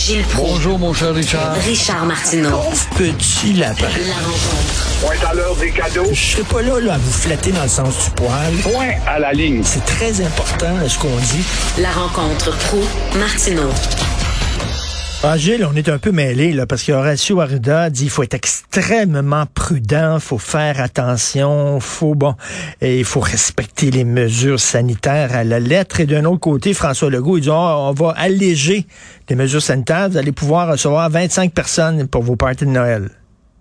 Gilles Proulx. Bonjour, mon cher Richard. Richard Martineau. Petit lapin. La rencontre. Point à l'heure des cadeaux. Je serai pas là, là à vous flatter dans le sens du poil. Point à la ligne. C'est très important ce qu'on dit. La rencontre pro martineau Ah, on est un peu mêlés, là, parce que Horacio Arruda dit qu'il faut être extrêmement prudent, faut faire attention, faut, bon, il faut respecter les mesures sanitaires à la lettre. Et d'un autre côté, François Legault, il dit, Ah, on va alléger les mesures sanitaires, vous allez pouvoir recevoir 25 personnes pour vos parties de Noël.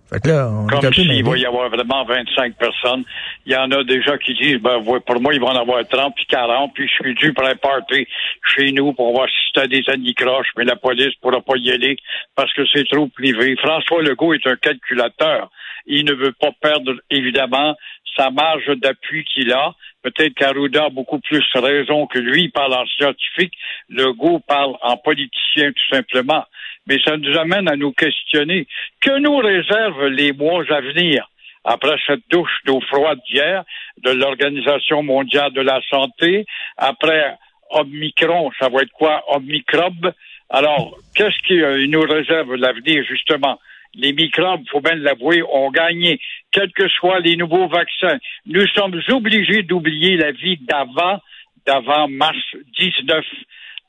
Fait que là, on Comme s'il va y avoir vraiment 25 personnes. Il y en a déjà qui disent, ben, pour moi, il va en avoir 30 puis 40, puis je suis dû pour un party chez nous pour voir si c'était des anicroches, mais la police pourra pas y aller parce que c'est trop privé. François Legault est un calculateur. Il ne veut pas perdre, évidemment, sa marge d'appui qu'il a. Peut-être qu'Arruda a beaucoup plus raison que lui. Il parle en scientifique. Legault parle en politicien, tout simplement. Mais ça nous amène à nous questionner. Que nous réservent les mois à venir? après cette douche d'eau froide d'hier de l'Organisation mondiale de la santé, après Omicron, ça va être quoi? Omicrobe? Alors, qu'est-ce qui euh, nous réserve l'avenir, justement? Les microbes, faut bien l'avouer, ont gagné, quels que soient les nouveaux vaccins. Nous sommes obligés d'oublier la vie d'avant, d'avant mars 19.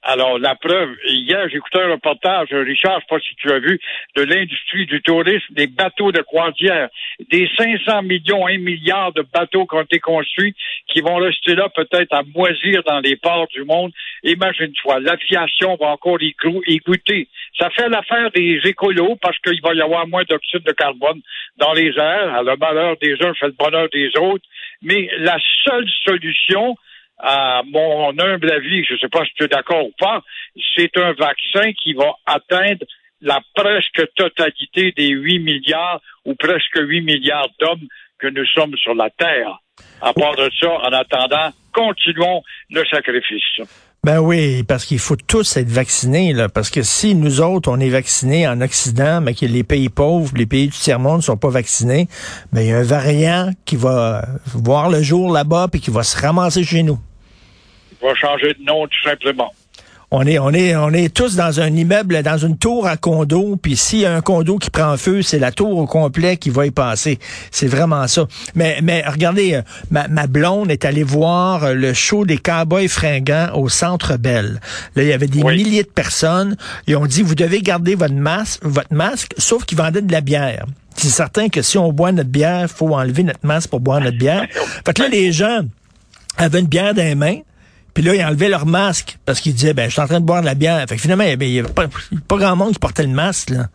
Alors, la preuve, hier, j'écoutais un reportage, Richard, je sais pas si tu as vu, de l'industrie du tourisme, des bateaux de croisière, des 500 millions, 1 milliard de bateaux qui ont été construits, qui vont rester là peut-être à moisir dans les ports du monde. Imagine-toi, l'aviation va encore y, y goûter. Ça fait l'affaire des écolos parce qu'il va y avoir moins d'oxyde de carbone dans les airs. Le malheur des uns fait le bonheur des autres. Mais la seule solution, à mon humble avis, je ne sais pas si tu es d'accord ou pas, c'est un vaccin qui va atteindre la presque totalité des 8 milliards ou presque 8 milliards d'hommes que nous sommes sur la Terre. À part de ça, en attendant, continuons le sacrifice. Ben oui, parce qu'il faut tous être vaccinés, là, parce que si nous autres, on est vaccinés en Occident, mais que les pays pauvres, les pays du tiers-monde ne sont pas vaccinés, ben il y a un variant qui va voir le jour là-bas puis qui va se ramasser chez nous. Va changer de nom tout simplement. On est, on est, on est tous dans un immeuble, dans une tour à condo, puis s'il y a un condo qui prend feu, c'est la tour au complet qui va y passer. C'est vraiment ça. Mais, mais regardez, euh, ma, ma blonde est allée voir euh, le show des cowboys fringants au Centre Bell. Là, il y avait des Oui. milliers de personnes. Ils ont dit, vous devez garder votre masque, votre masque, sauf qu'ils vendaient de la bière. C'est certain que si on boit notre bière, faut enlever notre masque pour boire notre bière. Fait que là, les gens avaient une bière dans les mains. Puis là, ils enlevaient leur masque parce qu'ils disaient, ben, je suis en train de boire de la bière. Fait que finalement, il n'y avait pas, pas grand monde qui portait le masque, là.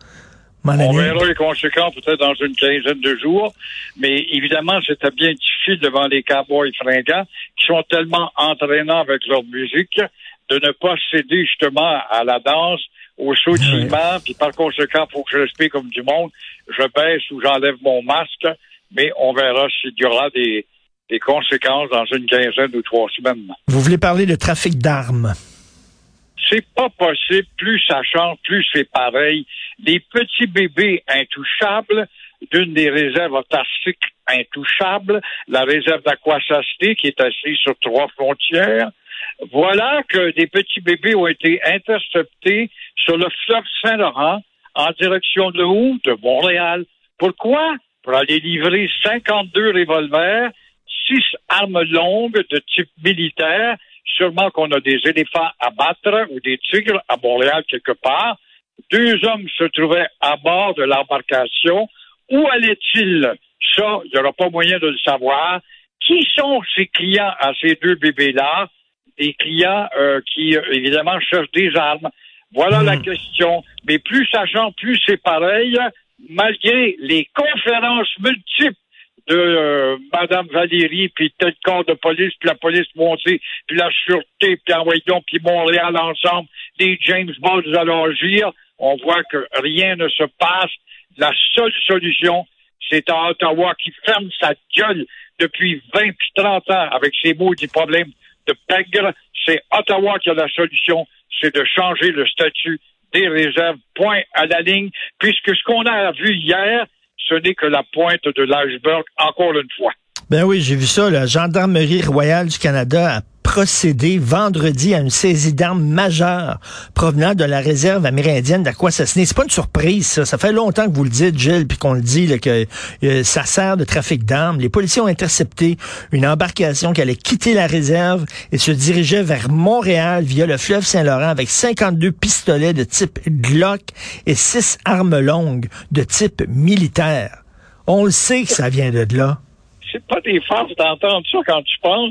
On verra les conséquences peut-être dans une quinzaine de jours, mais évidemment, c'était bien difficile devant les cowboys fringants qui sont tellement entraînants avec leur musique de ne pas céder justement à la danse, au sautillement, puis par conséquent, il faut que je respire comme du monde. Je baisse ou j'enlève mon masque, mais on verra s'il y aura des, des conséquences dans une quinzaine ou trois semaines. Vous voulez parler de trafic d'armes? C'est pas possible. Plus ça change, plus c'est pareil. Les petits bébés intouchables d'une des réserves autarciques intouchables, la réserve d'Aquasacité qui est assise sur trois frontières. Voilà que des petits bébés ont été interceptés sur le fleuve Saint-Laurent en direction de où? De Montréal. Pourquoi? Pour aller livrer 52 revolvers, six armes longues de type militaire, sûrement qu'on a des éléphants à battre ou des tigres à Montréal quelque part. Deux hommes se trouvaient à bord de l'embarcation. Où allaient-ils? Ça, il n'y aura pas moyen de le savoir. Qui sont ces clients à ces deux bébés-là? Des clients euh, qui, euh, évidemment, cherchent des armes. Voilà la question. Mais plus ça change, plus c'est pareil, malgré les conférences multiples de euh, Madame Valérie, puis tel corps de police, puis la police montée, puis la sûreté, puis envoyons, puis Montréal ensemble, des James Bond allons agir. On voit que rien ne se passe. La seule solution, c'est à Ottawa qui ferme sa gueule depuis 20 puis 30 ans avec ses maudits problèmes de pègre. C'est Ottawa qui a la solution, c'est de changer le statut des réserves, point à la ligne, puisque ce qu'on a vu hier, ce n'est que la pointe de l'iceberg, encore une fois. Ben oui, j'ai vu ça. La Gendarmerie royale du Canada a procédé vendredi à une saisie d'armes majeure provenant de la réserve amérindienne d'Aquassassiné. C'est pas une surprise, ça. Ça fait longtemps que vous le dites, Gilles, puis qu'on le dit, que euh, ça sert de trafic d'armes. Les policiers ont intercepté une embarcation qui allait quitter la réserve et se dirigeait vers Montréal via le fleuve Saint-Laurent avec 52 pistolets de type Glock et 6 armes longues de type militaire. On le sait que ça vient de là. C'est pas des farces d'entendre ça quand tu parles,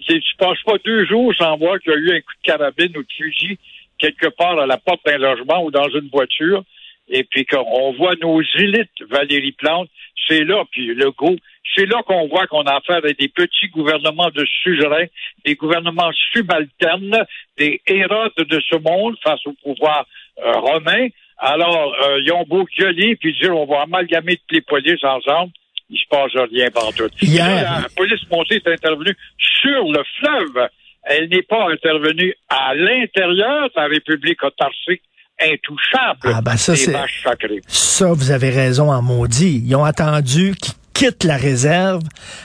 puis tu, passes pas deux jours sans voir qu'il y a eu un coup de carabine ou de fusil quelque part à la porte d'un logement ou dans une voiture, et puis qu'on voit nos élites, Valérie Plante, c'est là, puis le go, c'est là qu'on voit qu'on a affaire à des petits gouvernements de suzerains, des gouvernements subalternes, des Hérodes de ce monde face au pouvoir euh, romain. Alors, euh, ils ont beau gueuler puis dire on va amalgamer toutes les polices ensemble, il se passe rien partout. La police montée est intervenue sur le fleuve. Elle n'est pas intervenue à l'intérieur de la République autarcique intouchable Ah, ben ça, c'est-. Ça, vous avez raison en maudit. Ils ont attendu qu'ils quittent la réserve,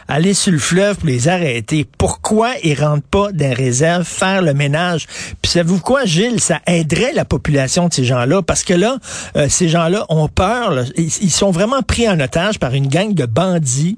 aller sur le fleuve pour les arrêter. Pourquoi ils rentrent pas dans les réserves faire le ménage? Puis savez-vous quoi, Gilles? Ça aiderait la population de ces gens-là parce que là, euh, ces gens-là ont peur. là. Ils, ils sont vraiment pris en otage par une gang de bandits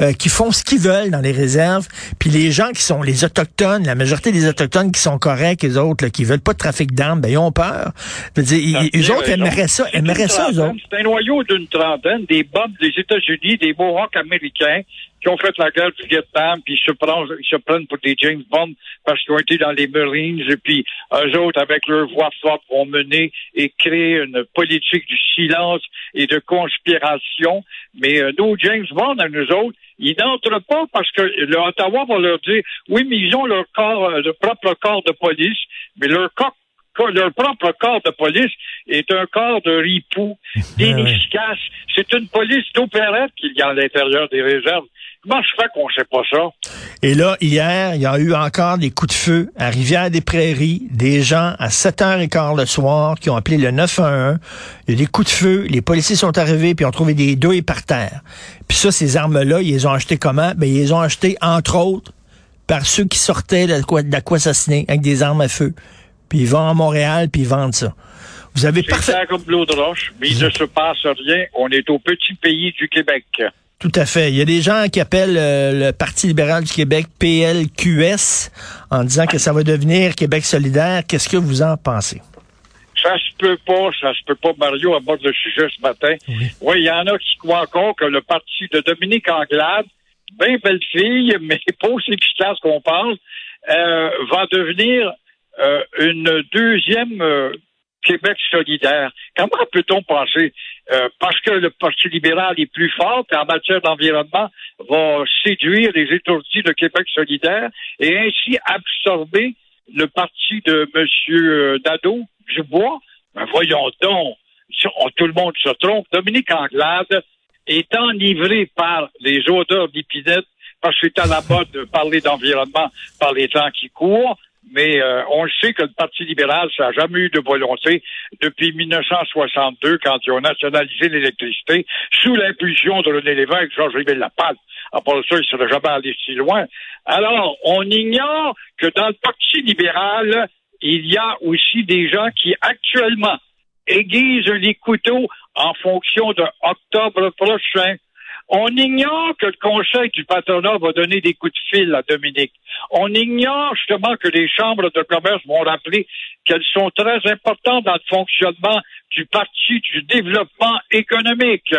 euh, qui font ce qu'ils veulent dans les réserves. Puis les gens qui sont les autochtones, la majorité des autochtones qui sont corrects, les autres là, qui veulent pas de trafic d'armes, ben ils ont peur. Je veux dire, ils- Ah, eux autres aimeraient ça, aimeraient ça, eux trentaine, autres. C'est un noyau d'une trentaine, des bombes des États-Unis, des Américains qui ont fait la guerre du Vietnam, puis ils se prennent, pour des James Bond parce qu'ils ont été dans les Marines, et puis eux autres, avec leur voix forte, vont mener et créer une politique du silence et de conspiration. Mais euh, nos James Bond, à nous autres, ils n'entrent pas parce que le Ottawa va leur dire, oui, mais ils ont leur euh, leur propre corps de police, mais leur corps leur propre corps de police est un corps de ripoux, d'inefficace. C'est une police d'opérette qu'il y a à l'intérieur des réserves. Comment je fais qu'on ne sait pas ça? Et là, hier, il y a eu encore des coups de feu à Rivière-des-Prairies, des gens à 7h15 le soir qui ont appelé le 911. Il y a des coups de feu, les policiers sont arrivés puis ont trouvé des douilles par terre. Puis ça, ces armes-là, ils les ont achetées comment? Ben, ils les ont achetées, entre autres, par ceux qui sortaient de quoi- avec des armes à feu. Puis ils vont à Montréal puis ils vendent ça. Vous avez parfait... clair comme l'eau de roche, mais il ne se passe rien. On est au petit pays du Québec. Tout à fait. Il y a des gens qui appellent euh, le Parti libéral du Québec PLQS en disant que ça va devenir Québec solidaire. Qu'est-ce que vous en pensez? Ça se peut pas, ça se peut pas. Mario aborde le sujet ce matin. Oui, il y en a qui croient encore que le parti de Dominique Anglade, bien belle fille, mais pas aussi efficace qu'on pense, euh, va devenir euh, une deuxième euh, Québec solidaire. Comment peut-on penser? Euh, parce que le Parti libéral est plus fort en matière d'environnement va séduire les étourdis de Québec solidaire et ainsi absorber le parti de M. Nadeau, Dubois? Ben voyons donc, tout le monde se trompe. Dominique Anglade est enivré par les odeurs d'épinette parce que c'est à la mode de parler d'environnement par les temps qui courent. Mais euh, on sait que le Parti libéral, ça n'a jamais eu de volonté depuis 1962, quand ils ont nationalisé l'électricité, sous l'impulsion de René Lévesque, Georges-Émile Lapalle. À part ça, il ne serait jamais allé si loin. Alors, on ignore que dans le Parti libéral, il y a aussi des gens qui, actuellement, aiguisent les couteaux en fonction de octobre prochain. On ignore que le conseil du patronat va donner des coups de fil à Dominique. On ignore justement que les chambres de commerce vont rappeler qu'elles sont très importantes dans le fonctionnement du parti du développement économique.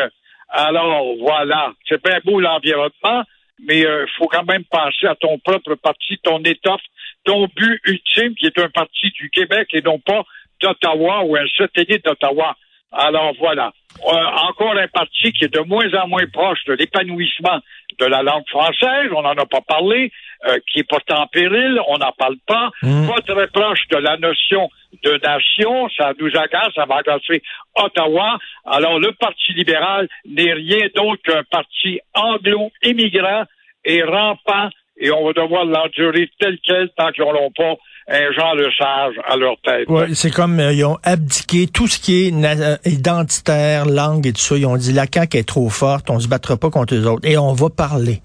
Alors voilà, c'est bien beau l'environnement, mais il faut quand même penser à ton propre parti, ton étoffe, ton but ultime qui est un parti du Québec et non pas d'Ottawa ou un satellite d'Ottawa. Alors voilà. Euh, encore un parti qui est de moins en moins proche de l'épanouissement de la langue française, on n'en a pas parlé, euh, qui est pourtant en péril, on n'en parle pas, Mm. pas très proche de la notion de nation, ça nous agace, ça va agacer Ottawa. Alors le Parti libéral n'est rien d'autre qu'un parti anglo-immigrant et rampant, et on va devoir l'endurer tel quel tant qu'ils n'auront pas un Jean le Sage à leur tête. Ouais, c'est comme euh, ils ont abdiqué tout ce qui est euh, identitaire, langue et tout ça. Ils ont dit la CAQ est trop forte, on se battra pas contre eux autres. Et on va parler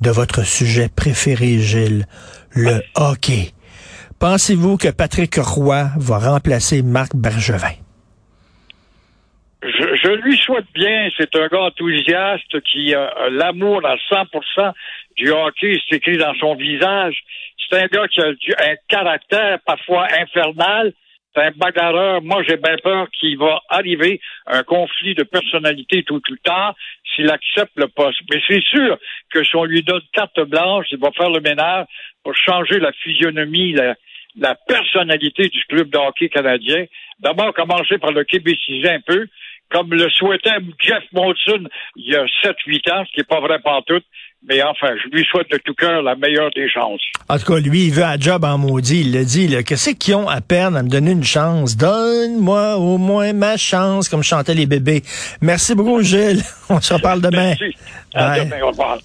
de votre sujet préféré, Gilles, le hockey. Pensez-vous que Patrick Roy va remplacer Marc Bergevin? Je, je lui souhaite bien. C'est un gars enthousiaste qui a l'amour à 100% du hockey. C'est écrit dans son visage. C'est un gars qui a un caractère parfois infernal. C'est un bagarreur. Moi, j'ai bien peur qu'il va arriver un conflit de personnalité tout le temps s'il accepte le poste. Mais c'est sûr que si on lui donne carte blanche, il va faire le ménage pour changer la physionomie, la, la personnalité du club de hockey canadien. D'abord, commencer par le québéciser un peu, comme le souhaitait Jeff Molson il y a 7-8 ans, ce qui n'est pas vrai tout. Mais enfin, je lui souhaite de tout cœur la meilleure des chances. En tout cas, lui, il veut un job en maudit. Il l'a dit, là. Qu'est-ce qu'ils ont à perdre à me donner une chance? Donne-moi au moins ma chance, comme chantaient les bébés. Merci beaucoup, Gilles. On se reparle demain. Merci. À demain. Au revoir.